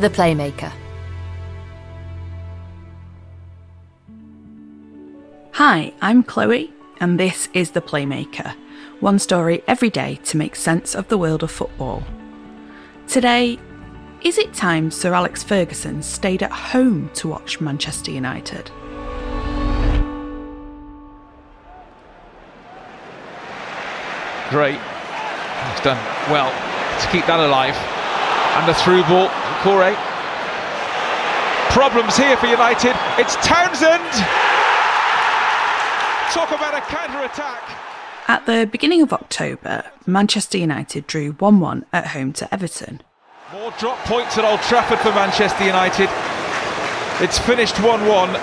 The Playmaker. Hi, I'm Chloe, and this is The Playmaker. One story every day to make sense of the world of football. Today, is it time Sir Alex Ferguson stayed at home to watch Manchester United? Great. He's done well to keep that alive. And the through ball, Corey. Problems here for United. It's Townsend. Talk about a counter attack. At the beginning of October, Manchester United drew 1 1 at home to Everton. More drop points at Old Trafford for Manchester United. It's finished 1 1.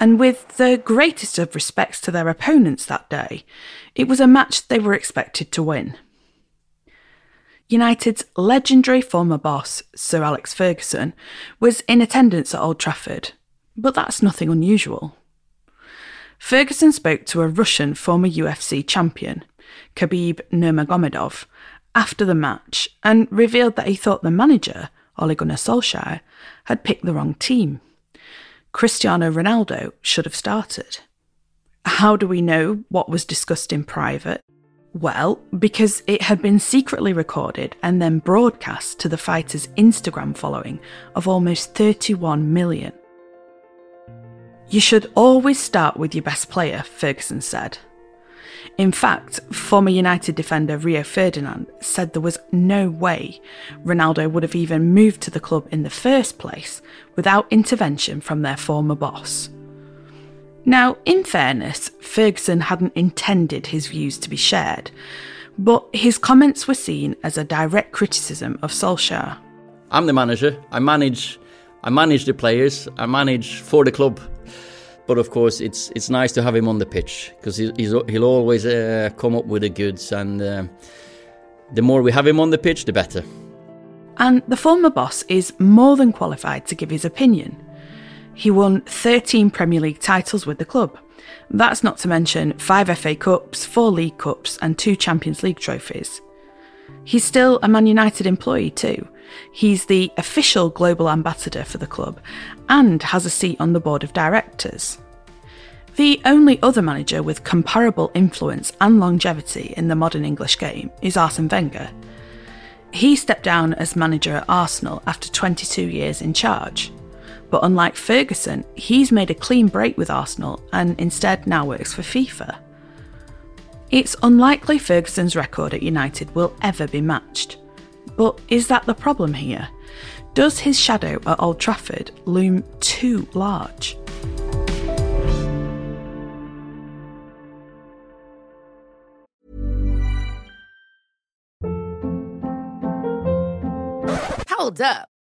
And with the greatest of respects to their opponents that day, it was a match they were expected to win. United's legendary former boss, Sir Alex Ferguson, was in attendance at Old Trafford, but that's nothing unusual. Ferguson spoke to a Russian former UFC champion, Khabib Nurmagomedov, after the match and revealed that he thought the manager, Ole Gunnar Solskjaer, had picked the wrong team. Cristiano Ronaldo should have started. How do we know what was discussed in private? Well, because it had been secretly recorded and then broadcast to the fighter's Instagram following of almost 31 million. You should always start with your best player, Ferguson said. In fact, former United defender Rio Ferdinand said there was no way Ronaldo would have even moved to the club in the first place without intervention from their former boss. Now, in fairness, Ferguson hadn't intended his views to be shared, but his comments were seen as a direct criticism of Solskjaer. I'm the manager. I manage, I manage the players. I manage for the club. But of course, it's it's nice to have him on the pitch because he, he'll always uh, come up with the goods, and uh, the more we have him on the pitch, the better. And the former boss is more than qualified to give his opinion. He won 13 Premier League titles with the club. That's not to mention five FA Cups, four League Cups, and two Champions League trophies. He's still a Man United employee too. He's the official global ambassador for the club and has a seat on the board of directors. The only other manager with comparable influence and longevity in the modern English game is Arsene Wenger. He stepped down as manager at Arsenal after 22 years in charge. But unlike Ferguson, he's made a clean break with Arsenal and instead now works for FIFA. It's unlikely Ferguson's record at United will ever be matched. But is that the problem here? Does his shadow at Old Trafford loom too large? Hold up.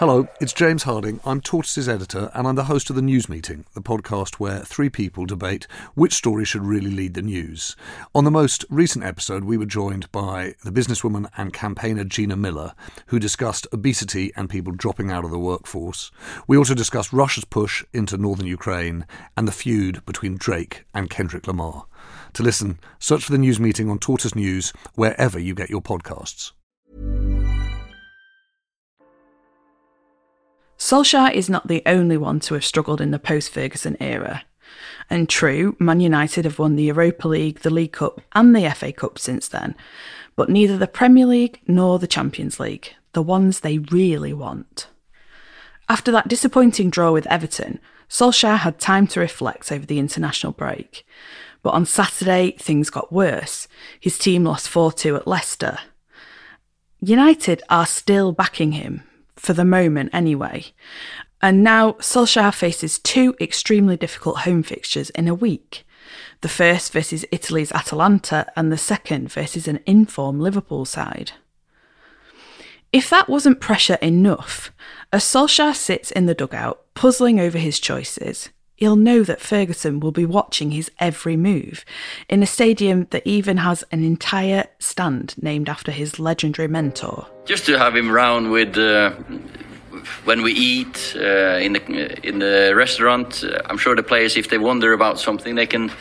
Hello, it's James Harding. I'm Tortoise's editor, and I'm the host of The News Meeting, the podcast where three people debate which story should really lead the news. On the most recent episode, we were joined by the businesswoman and campaigner Gina Miller, who discussed obesity and people dropping out of the workforce. We also discussed Russia's push into northern Ukraine and the feud between Drake and Kendrick Lamar. To listen, search for The News Meeting on Tortoise News wherever you get your podcasts. Solskjaer is not the only one to have struggled in the post Ferguson era. And true, Man United have won the Europa League, the League Cup, and the FA Cup since then, but neither the Premier League nor the Champions League, the ones they really want. After that disappointing draw with Everton, Solskjaer had time to reflect over the international break. But on Saturday, things got worse. His team lost 4 2 at Leicester. United are still backing him, for the moment anyway. And now Solskjaer faces two extremely difficult home fixtures in a week. The first versus Italy's Atalanta, and the second versus an informed Liverpool side. If that wasn't pressure enough, as Solskjaer sits in the dugout, puzzling over his choices, he'll know that Ferguson will be watching his every move in a stadium that even has an entire stand named after his legendary mentor. Just to have him around with. Uh, when we eat uh, in the in the restaurant, I'm sure the players, if they wonder about something, they can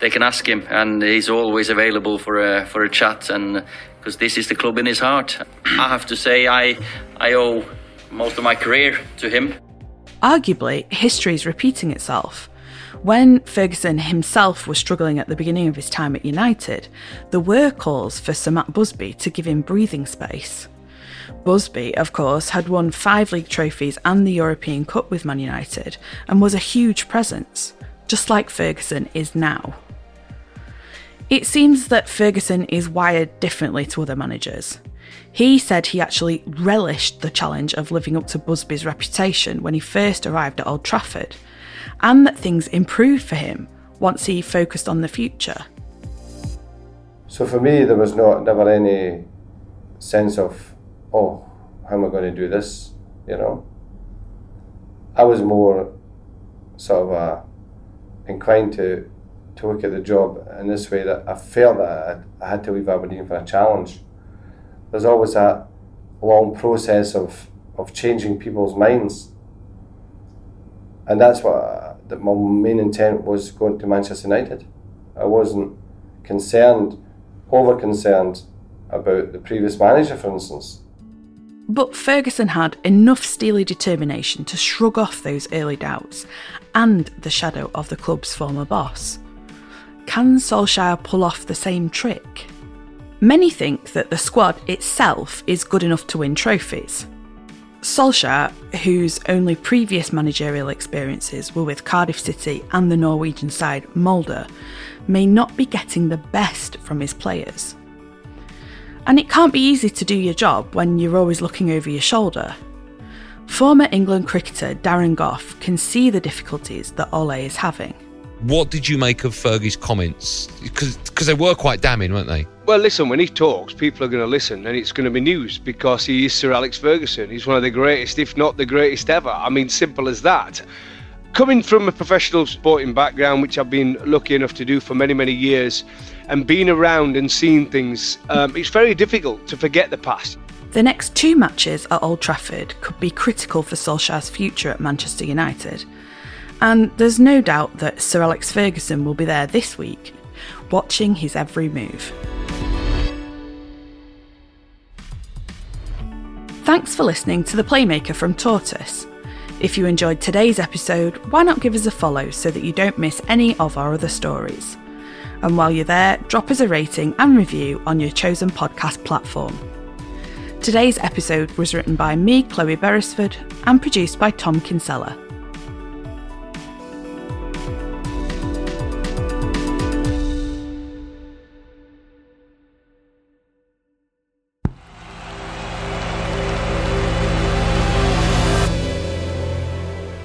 they can ask him, and he's always available for a for a chat. And because this is the club in his heart, I have to say I I owe most of my career to him. Arguably, history is repeating itself. When Ferguson himself was struggling at the beginning of his time at United, there were calls for Sir Matt Busby to give him breathing space. Busby, of course, had won five league trophies and the European Cup with Man United and was a huge presence, just like Ferguson is now. It seems that Ferguson is wired differently to other managers. He said he actually relished the challenge of living up to Busby's reputation when he first arrived at Old Trafford, and that things improved for him once he focused on the future. So for me, there was not never any sense of, oh, how am I going to do this? You know, I was more sort of uh, inclined to to look at the job in this way that I felt that I, I had to leave Aberdeen for a challenge. There's always that long process of of changing people's minds, and that's what uh, that my main intent was going to Manchester United. I wasn't concerned, over concerned about the previous manager, for instance. But Ferguson had enough steely determination to shrug off those early doubts and the shadow of the club's former boss. Can Solskjaer pull off the same trick? Many think that the squad itself is good enough to win trophies. Solskjaer, whose only previous managerial experiences were with Cardiff City and the Norwegian side Molde, may not be getting the best from his players. And it can't be easy to do your job when you're always looking over your shoulder. Former England cricketer Darren Gough can see the difficulties that Ole is having. What did you make of Fergie's comments? Because they were quite damning, weren't they? Well, listen, when he talks, people are going to listen and it's going to be news because he is Sir Alex Ferguson. He's one of the greatest, if not the greatest ever. I mean, simple as that. Coming from a professional sporting background, which I've been lucky enough to do for many, many years, and being around and seeing things, um, it's very difficult to forget the past. The next two matches at Old Trafford could be critical for Solskjaer's future at Manchester United. And there's no doubt that Sir Alex Ferguson will be there this week, watching his every move. Thanks for listening to The Playmaker from Tortoise. If you enjoyed today's episode, why not give us a follow so that you don't miss any of our other stories? And while you're there, drop us a rating and review on your chosen podcast platform. Today's episode was written by me, Chloe Beresford, and produced by Tom Kinsella.